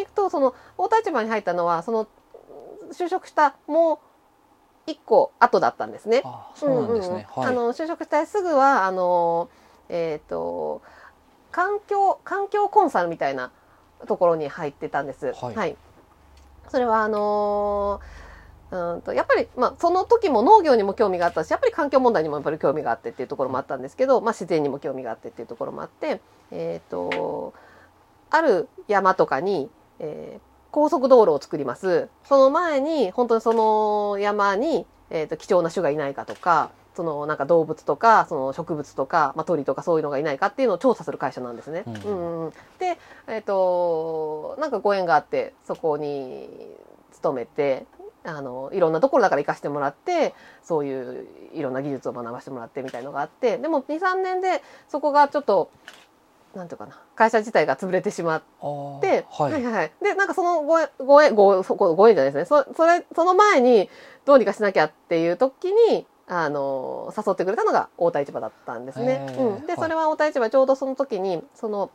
に行くとその大田市場に入ったのはその就職したもう一個後だったんですね。あそうなんですね。はい。あの就職したすぐはあのえっ、と環境環境コンサルみたいなところに入ってたんです。はいそれはあのうんとやっぱり、まあ、その時も農業にも興味があったしやっぱり環境問題にもやっぱり興味があってっていうところもあったんですけど、まあ、自然にも興味があってっていうところもあって、えー、とある山とかに、えー高速道路を作ります。その前に本当にその山に、えー、と貴重な種がいないかとかそのなんか動物とかその植物とか、まあ、鳥とかそういうのがいないかっていうのを調査する会社なんですね。うん。うんうん。で、えー、となんかご縁があってそこに勤めてあのいろんなところだから行かせてもらってそういういろんな技術を学ばせてもらってみたいのがあってでも23年でそこがちょっとなんていうかな会社自体が潰れてしまっあーて、はい。はい。はい。でなんかそのご縁ご縁ごそこご縁じゃないですね。そそれその前にどうにかしなきゃっていう時にあの誘ってくれたのが大田市場だったんですね。うん、ではい。それは大田市場ちょうどその時にその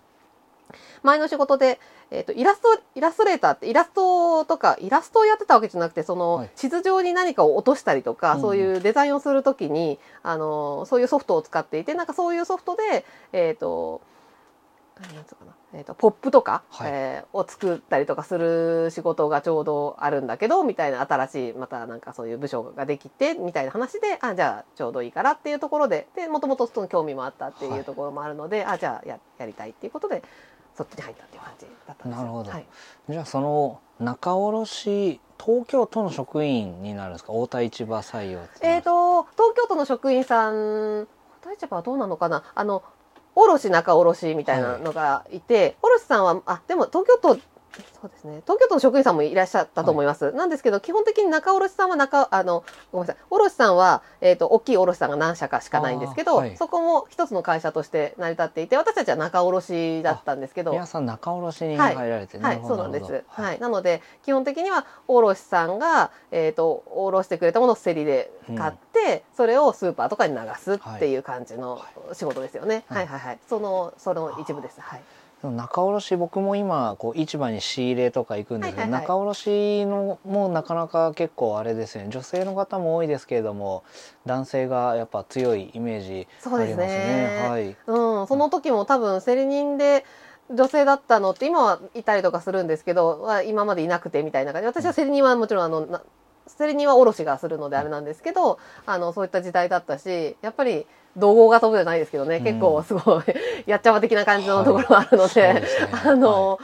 前の仕事で、えー、とイラストイラストレーターってイラストとかイラストをやってたわけじゃなくてその、はい。地図上に何かを落としたりとか、うん。そういうデザインをする時にあのそういうソフトを使っていてなんかそういうソフトでえっ、となんつうかな、えー、とポップとか、はい。えーを作ったりとかする仕事がちょうどあるんだけどみたいな新しいまたなんかそういう部署ができてみたいな話であじゃあちょうどいいからっていうところででもともとその興味もあったってはいいうところもあるので、あじゃあややりたいっていうことでそっちに入ったっていう感じだったんですよ。なるほど。はい、じゃあその仲卸東京都の職員になるんですか？大田市場採用ってえー、と東京都の職員さん大市場はどうなのかな？あの卸中卸みたいなのがい。て、卸さんはあでも東京都そうですね。東京都の職員さんもいらっしゃったと思います、なんですけど基本的に中卸さんは中あのごめんなさい。卸さんは、えー、と大きい卸さんが何社かしかないんですけど、はい。そこも一つの会社として成り立っていて私たちは中卸だったんですけど。皆さん仲卸にはい。入られて、はい、るほどそうなんです。はい、なので基本的には卸さんがえっ、と卸してくれたものを競りで買って、それをスーパーとかに流すっていう感じの仕事ですよね。ははいい、はい、はい、そのその一部です。はい。仲卸僕も今こう市場に仕入れとか行くんですけど、仲卸のもなかなか結構あれですよね女性の方も多いですけれども男性がやっぱ強いイメージあそうですりますねね。はいうん、その時も多分競り人で。女性だったのって今はいたりとかするんですけどは今までいなくてみたいな感じ私は競り人はもちろんあのな競り人は卸がするのであれなんですけどあのそういった時代だったしやっぱり怒号が飛ぶじゃないですけどね、うん。結構すごい やっちゃま的な感じのところがあるので、あの、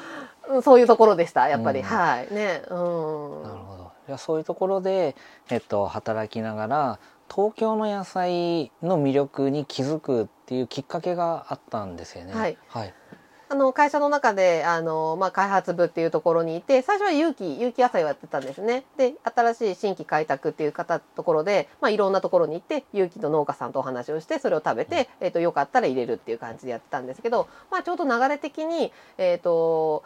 そういうところでしたやっぱり、うん。はい。ね。うん。なるほど。じゃあそういうところで、えっと、働きながら東京の野菜の魅力に気づくっていうきっかけがあったんですよね。はい、はい、あの会社の中であの、まあ、開発部っていうところにいて最初は有機有機野菜をやってたんですね。で新しい新規開拓っていう方ところで、まあ、いろんなところに行って有機の農家さんとお話をしてそれを食べて、えー、とよかったら入れるっていう感じでやってたんですけど、まあ、ちょうど流れ的にえっ、と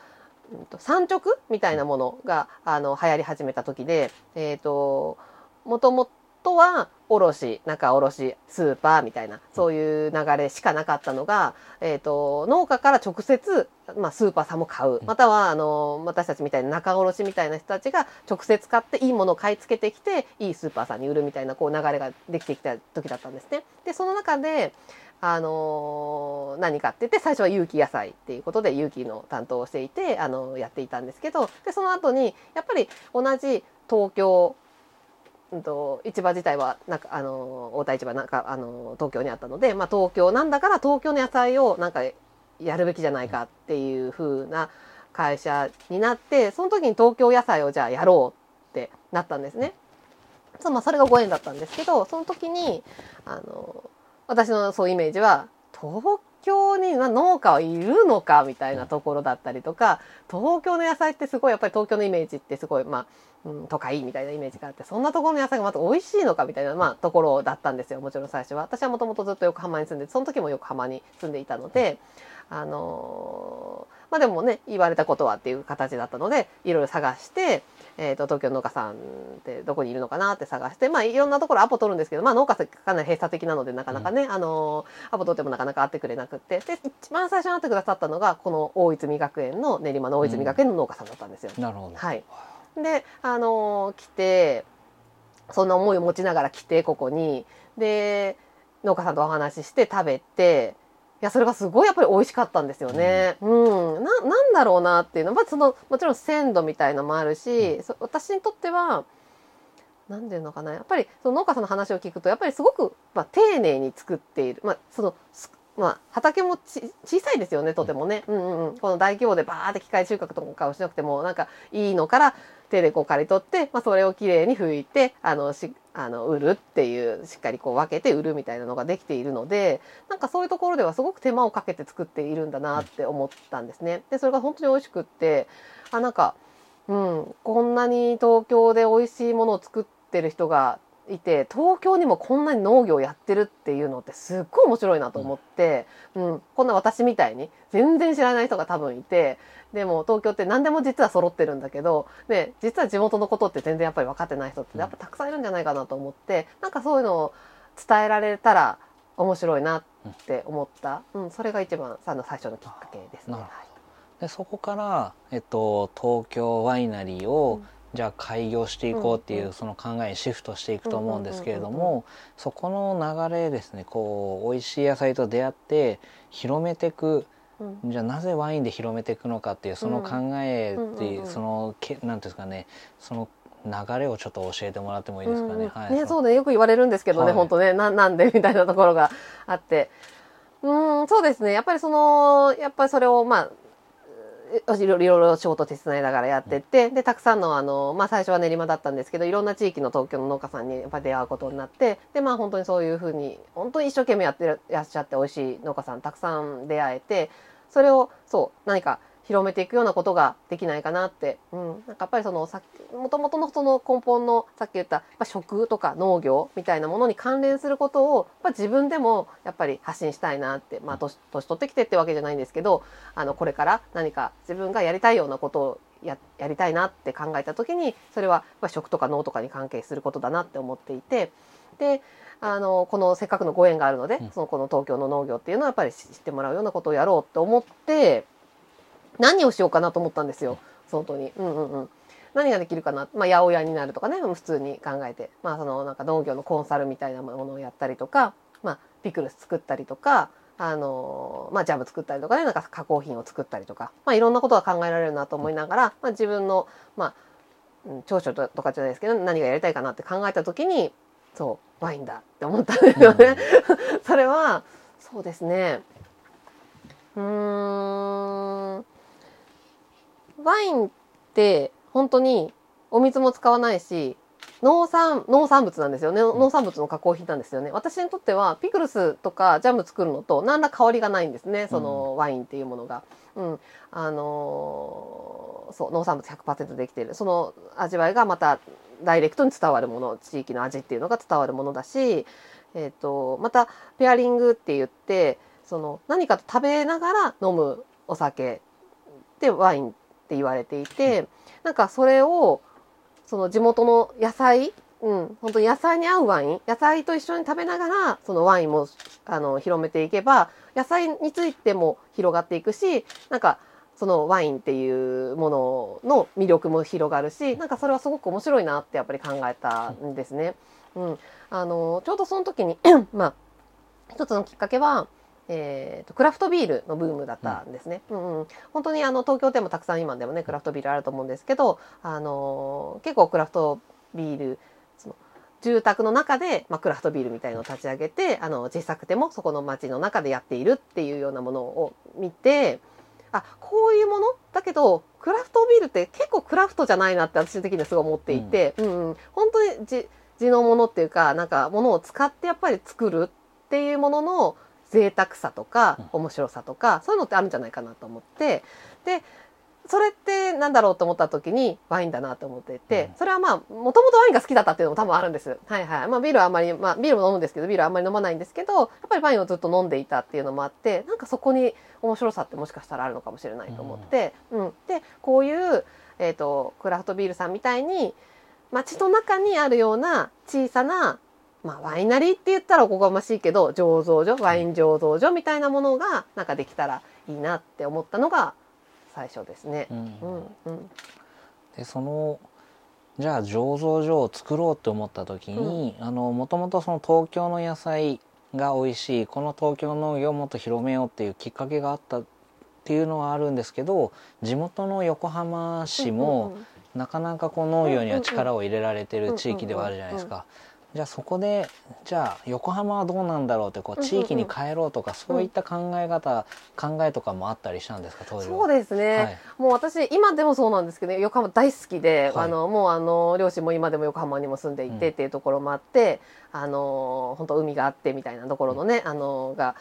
うんと産直みたいなものがあの流行り始めた時でえっ、ともともとは卸中卸スーパーみたいなそういう流れしかなかったのが、えー、と農家から直接、まあ、スーパーさんも買うまたはあの私たちみたいな仲卸みたいな人たちが直接買っていいものを買い付けてきていいスーパーさんに売るみたいなこう流れができてきた時だったんですね。でその中であの何かって言って最初は有機野菜っていうことで有機の担当をしていてあのやっていたんですけどでその後にやっぱり同じ東京うんと市場自体はなんかあの大田市場なんかあの東京にあったので、まあ、東京なんだから東京の野菜をなんかやるべきじゃないかっていう風な会社になってその時に東京野菜をじゃあやろうってなったんですね。そうまあ、それがご縁だったんですけどその時にあの私のそうイメージは東京に農家はいるのかみたいなところだったりとか東京の野菜ってすごいやっぱり東京のイメージってすごいまあうん、都会みたいなイメージがあってそんなところの野菜がまた美味しいのかみたいな、まあ、ところだったんですよもちろん最初は。私はもともとずっと横浜に住んでその時も横浜に住んでいたのであのーまあでもね言われたことはっていう形だったのでいろいろ探してえー、と東京の農家さんってどこにいるのかなって探してまあいろんなところアポ取るんですけど、まあ、農家さんかなり閉鎖的なのでなかなかね、うん、あのアポ取ってもなかなか会ってくれなくてで一番最初に会ってくださったのがこの大泉学園の練馬の大泉学園の農家さんだったんですよ。うん、なるほど。はい、であの来てそんな思いを持ちながら来てここに。で農家さんとお話しして食べていやそれがすごいやっぱり美味しかったんですよね。うん、うん、ななんだろうなっていうの。は、まあ、そのもちろん鮮度みたいのもあるし、うん、私にとっては何ていうのかな。やっぱりその農家さんの話を聞くとやっぱりすごく、まあ、丁寧に作っている、まあ、そのまあ、畑もち小さいですよねとてもね、うんうんうん、この大規模でバーって機械収穫とかをしなくてもなんかいいのから手でこう刈り取って、まあ、それをきれいに拭いてあのしあの売るっていうしっかりこう分けて売るみたいなのができているのでなんかそういうところではすごく手間をかけて作っているんだなって思ったんですね。でそれが本当に美味しくってあなんか、うん、こんなに東京で美味しいものを作ってる人がいて東京にもこんなに農業やってるっていうのってすっごい面白いなと思って、うん、こんな私みたいに全然知らない人が多分いてでも東京って何でも実は揃ってるんだけどで実は地元のことって全然やっぱり分かってない人ってやっぱたくさんいるんじゃないかなと思ってなんかそういうのを伝えられたら面白いなって思った、うん、それが一番さの最初のきっかけですね。でそこから、えっと、東京ワイナリーを、うんじゃあ開業していこうっていうその考えにシフトしていくと思うんですけれどもそこの流れですねこう美味しい野菜と出会って広めていくじゃあなぜワインで広めていくのかっていうその考えっていうそのけなんていうんですかねその流れをちょっと教えてもらってもいいですかね？はい、ねそうねよく言われるんですけどね、はい、本当ね。ななんでみたいなところがあって。うんそうですね。やっぱりそのやっぱりそれをまあいろいろ仕事手伝いながらやってって、で、たくさんのあの、まあ最初は練馬だったんですけど、いろんな地域の東京の農家さんにやっぱ出会うことになって、で、まあ本当にそういうふうに、本当に一生懸命やってらっしゃって美味しい農家さんたくさん出会えて、それを、そう、何か広めていくようなことができないかなって、うん、なんかやっぱりそのさもともとのその根本のさっき言った食とか農業みたいなものに関連することをやっぱ自分でもやっぱり発信したいなってまあ年年取ってきてってわけじゃないんですけどあのこれから何か自分がやりたいようなことをややりたいなって考えた時にそれはやっぱ食とか農とかに関係することだなって思っていてであのこのせっかくのご縁があるので、そのこの東京の農業っていうのはやっぱり知ってもらうようなことをやろうって思って何をしようかなと思ったんですよ。本当に。うんうんうん。何ができるかな、まあ、八百屋になるとかね。普通に考えて、まあ、そのなんか農業のコンサルみたいなものをやったりとか、まあ、ピクルス作ったりとか。あのまあ、ジャム作ったりとかね。なんか加工品を作ったりとか、まあ、いろんなことが考えられるなと思いながら、まあ、自分の、まあ、長所とかじゃないですけど何がやりたいかなって考えた時にそうワインだって思ったんですよね。それはそうですね。うんワインって本当にお水も使わないし農産農産物なんですよね。農産物の加工品なんですよね。私にとってはピクルスとかジャム作るのと何ら香りがないんですね。そのワインっていうものが。うん、あのー、そう農産物100%できている。その味わいがまたダイレクトに伝わるもの地域の味っていうのが伝わるものだし、えーとまたペアリングって言ってその何かと食べながら飲むお酒でワインって言われていてなんかそれをその地元の野菜うん、本当に野菜に合うワイン野菜と一緒に食べながらそのワインもあの広めていけば野菜についても広がっていくしなんかそのワインっていうものの魅力も広がるしなんかそれはすごく面白いなってやっぱり考えたんですね。うん、あのちょうどその時に まあ一つのきっかけはえーと、クラフトビールのブームだったんですね。うん、うん、本当にあの東京でもたくさん今でもねクラフトビールあると思うんですけど、あのー、結構クラフトビールその住宅の中で、まあ、クラフトビールみたいのを立ち上げてあの小さくてもそこの町の中でやっているっていうようなものを見てあこういうもの？だけどクラフトビールって結構クラフトじゃないなって私的にはすごい思っていて、うん、うん、本当に地地のものっていうかなんかものを使ってやっぱり作るっていうものの贅沢さとか面白さとか、そういうのってあるんじゃないかなと思って。でそれってなんだろうと思った時にワインだなと思っていて、それはまあもともとワインが好きだったっていうのも多分あるんです。はいはい。まあビールはあんまり、まあビールも飲むんですけど、ビールはあんまり飲まないんですけど、やっぱりワインをずっと飲んでいたっていうのもあって、なんかそこに面白さってもしかしたらあるのかもしれないと思って、うん、うん、で、こういうえーと、クラフトビールさんみたいに街の中にあるような小さな、まあ、ワイナリーって言ったらおこがましいけど醸造所ワイン醸造所みたいなものがなんかできたらいいなって思ったのが最初ですね。うん。うんうん、でそのじゃあ醸造所を作ろうって思った時に、うん、もともとその東京の野菜が美味しいこの東京農業をもっと広めようっていうきっかけがあったっていうのはあるんですけど地元の横浜市もなかなかこう農業には力を入れられてる地域ではあるじゃないですか。じゃあそこでじゃあ横浜はどうなんだろうってこう地域に帰ろうとかそういった考え方、考えとかもあったりしたんですか当時は？そうですね、はい、もう私今でもそうなんですけど横浜大好きで、はい、あのもうあの両親も今でも横浜にも住んでいてっていうところもあって、うん、あの本当海があってみたいなところのね、うん、あのが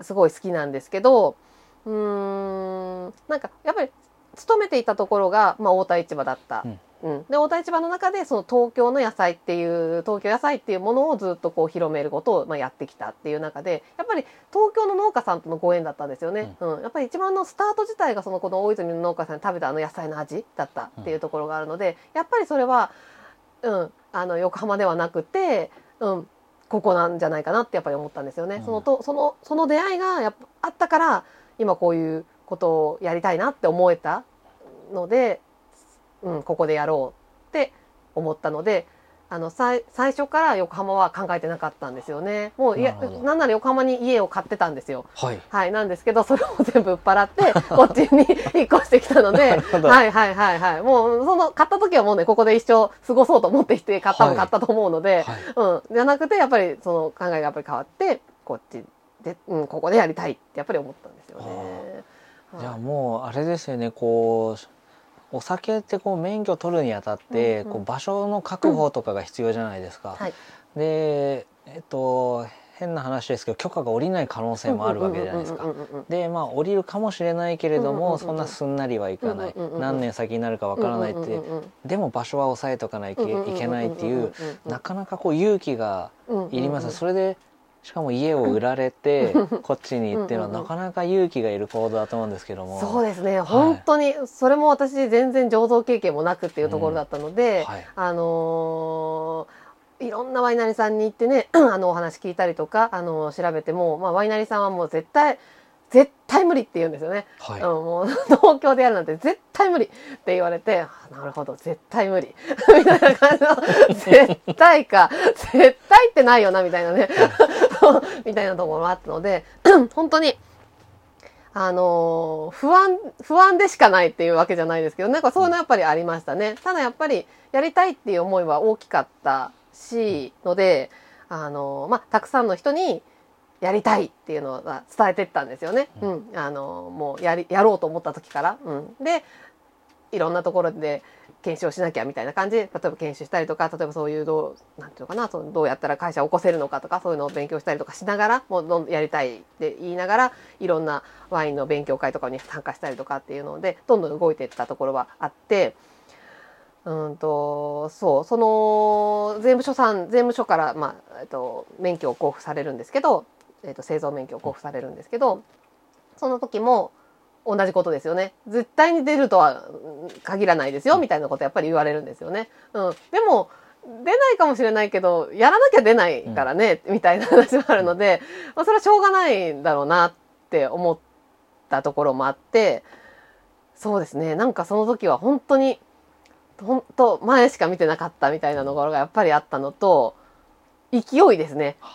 すごい好きなんですけどうんなんかやっぱり勤めていたところが、まあ、太田市場だった。うん。うん、で大田市場の中でその東京の野菜っていう東京野菜っていうものをずっとこう広めることをまあやってきたっていう中でやっぱり東京の農家さんとのご縁だったんですよね、うん、うん、やっぱり一番のスタート自体がそのこの大泉の農家さんに食べたあの野菜の味だったっていうところがあるので、やっぱりそれは、うん、あの横浜ではなくて、うん、ここなんじゃないかなってやっぱり思ったんですよね。うん、そのとそのその出会いがやっぱあったから今こういうことをやりたいなって思えたのでうん、ここでやろうって思ったのであの最初から横浜は考えてなかったんですよね。もういやなんなら横浜に家を買ってたんですよ。はい、はい、なんですけどそれを全部売っ払って こっちに引っ越してきたのではいはいはいはい。もうその買った時はもうねここで一生過ごそうと思ってきて買ったも買ったと思うので、はい。はい、うん、じゃなくてやっぱりその考えがやっぱり変わってこっちで、うん、ここでやりたいってやっぱり思ったんですよね。じゃあもうあれですよねこうお酒ってこう免許取るにあたって、こう場所の確保とかが必要じゃないですか。はい、でえっと変な話ですけど許可が下りない可能性もあるわけじゃないですか。でまあ降りるかもしれないけれどもそんなすんなりはいかない。何年先になるかわからないってでも場所は押さえとかないといけないっていうなかなかこう勇気がいります。それでしかも家を売られてこっちに行ってのはなかなか勇気がいる行動だと思うんですけども。そうですね、はい、本当にそれも私全然醸造経験もなくっていうところだったので、うんはい、あのー、いろんなワイナリーさんに行ってね あのお話聞いたりとか、あのー、調べても、まあ、ワイナリーさんはもう絶対絶対無理って言うんですよね、はい、もう 東京でやるなんて絶対無理って言われてなるほど絶対無理。みたいな感じの絶対か絶対ってないよなみたいなね。みたいなところもあったので 本当にあの不安不安でしかないっていうわけじゃないですけどなんかそういうのやっぱりありましたね。ただやっぱりやりたいっていう思いは大きかったしのであのまあたくさんの人にやりたいっていうのは伝えてったんですよね。うん、あのもうやりやろうと思った時から。うん、でいろんなところで研修をしなきゃみたいな感じで例えば研修したりとか例えばそういうどうなんていうのかなそのどうやったら会社を起こせるのかとかそういうのを勉強したりとかしながらもうどんやりたいって言いながらいろんなワインの勉強会とかに参加したりとかっていうのでどんどん動いていったところはあって。うんとそうその税務署さん税務署から、まあえっと、免許を交付されるんですけどえーと、製造免許を交付されるんですけどその時も同じことですよね。絶対に出るとは限らないですよみたいなことやっぱり言われるんですよね。うん、でも出ないかもしれないけどやらなきゃ出ないからね、うん、みたいな話もあるので、まあ、それはしょうがないんだろうなって思ったところもあってそうですね。なんかその時は本当に本当前しか見てなかったみたいなところがやっぱりあったのと勢いですね。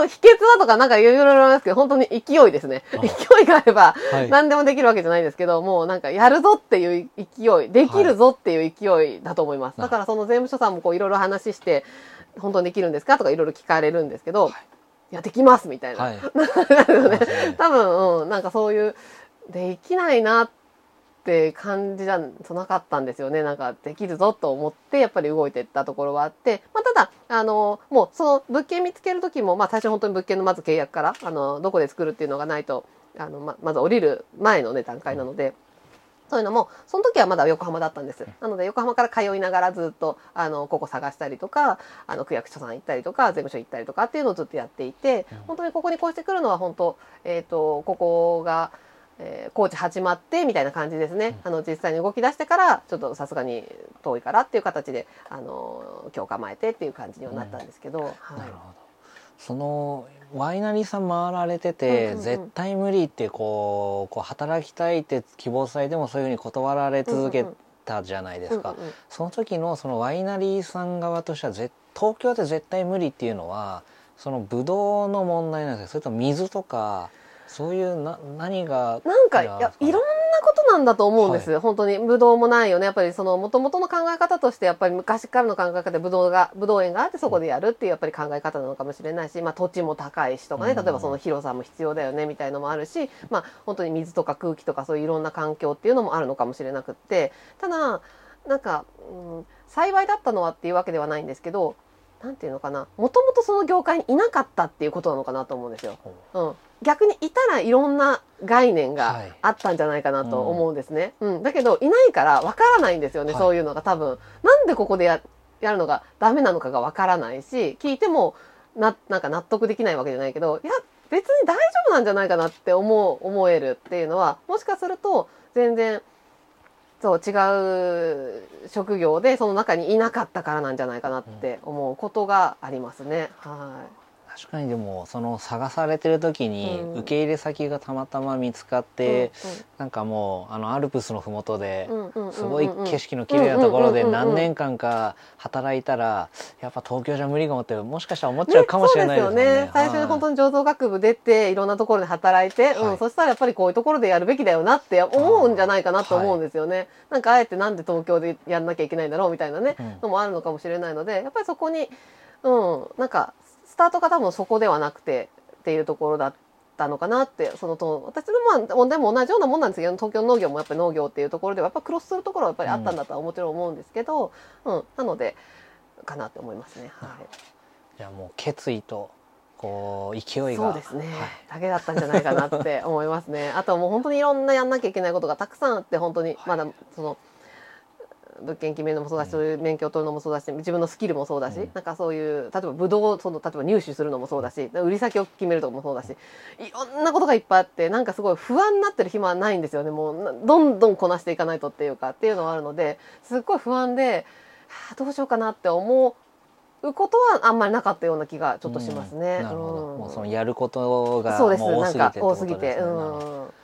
秘訣はとかなんかいろいろありますけど、本当に勢いですね。勢いがあれば何でもできるわけじゃないですけど、はい、もうなんかやるぞっていう勢い、できるぞっていう勢いだと思います。はい、だからその税務署さんもこういろいろ話して、本当にできるんですかとかいろいろ聞かれるんですけど、はい、いや、できますみたいな。はい、多分、うん、なんかそういう、できないなってって感じじゃなかったんですよね。なんかできるぞと思ってやっぱり動いてったところはあって、まあ、ただあのもうその物件見つける時も、まあ、最初本当に物件のまず契約からあのどこで作るっていうのがないとあのままず降りる前の、ね、段階なので。そういうのもその時はまだ横浜だったんです。なので横浜から通いながらずっとあのここ探したりとかあの区役所さん行ったりとか税務署行ったりとかっていうのをずっとやっていて本当にここに越してくるのは本当、えーとここがえー、コーチ始まってみたいな感じですね、あの実際に動き出してからちょっとさすがに遠いからっていう形であの今日構えてっていう感じにはなったんですけど、はい、なるほど。そのワイナリーさん回られてて、うんうんうん、絶対無理ってこうこう働きたいって希望されてもそういうふうに断られ続けたじゃないですか、うんうん、その時のそのワイナリーさん側としては東京で絶対無理っていうのはそのブドウの問題なんですか？それとも水とかそういうな何がなんかいやいろんなことなんだと思うんです、はい、本当にブドウもないよね。やっぱりその元々の考え方としてやっぱり昔からの考え方でブドウがブドウ園があってそこでやるっていうやっぱり考え方なのかもしれないし、まあ、土地も高いしとかね。例えばその広さも必要だよねみたいのもあるし、まあ、本当に水とか空気とかそういういろんな環境っていうのもあるのかもしれなくって。ただなんか、うん、幸いだったのはっていうわけではないんですけどなんていうのかな。もともとその業界にいなかったっていうことなのかなと思うんですよ。う。ん、逆にいたらいろんな概念があったんじゃないかなと思うんですね。はい、うん、うん、だけどいないからわからないんですよね、はい、そういうのが多分。なんでここでややるのがダメなのかがわからないし聞いてもななんか納得できないわけじゃないけどいや別に大丈夫なんじゃないかなって思う思えるっていうのはもしかすると全然そう違う職業でその中にいなかったからなんじゃないかなって思うことがありますね。はい。確かにでもその探されてる時に受け入れ先がたまたま見つかって、うなんかもうあのアルプスの麓ですごい景色の綺麗なところで何年間か働いたらやっぱ東京じゃ無理かもってもしかしたら思っちゃうかもしれないですね。ね。ね最初に本当に醸造学部出ていろんなところで働いて、はい、うん、そしたらやっぱりこういうところでやるべきだよなって思うんじゃないかなと思うんですよね。はい、なんかあえてなんで東京でやんなきゃいけないんだろうみたいなね、うん、のもあるのかもしれないのでやっぱりそこにうんなんかスタートが多分そこではなくてっていうところだったのかなってそのと私のまあでも同じようなもんなんですけど東京農業もやっぱり農業っていうところではやっぱクロスするところはやっぱりあったんだとはもちろん思うんですけど、うん、うん、なのでかなって思いますね。はい、じゃあもう決意とこう勢いがそうですね、はい、だけだったんじゃないかなって思いますね。あともう本当にいろんなやんなきゃいけないことがたくさんあって本当にまだその。物件決めるのもそうだし、そういう免許を取るのもそうだし自分のスキルもそうだし、うん、なんかそういう例えばブドウをその例えば入手するのもそうだし売り先を決めるとかもそうだしいろんなことがいっぱいあってなんかすごい不安になってる暇はないんですよね。もうどんどんこなしていかないとっていうかっていうのはあるのですっごい不安で、はあ、どうしようかなって思うことはあんまりなかったような気がちょっとしますね。うん、なるほど、うん、もうそのやることが多すぎて、ね、多すぎて、うん、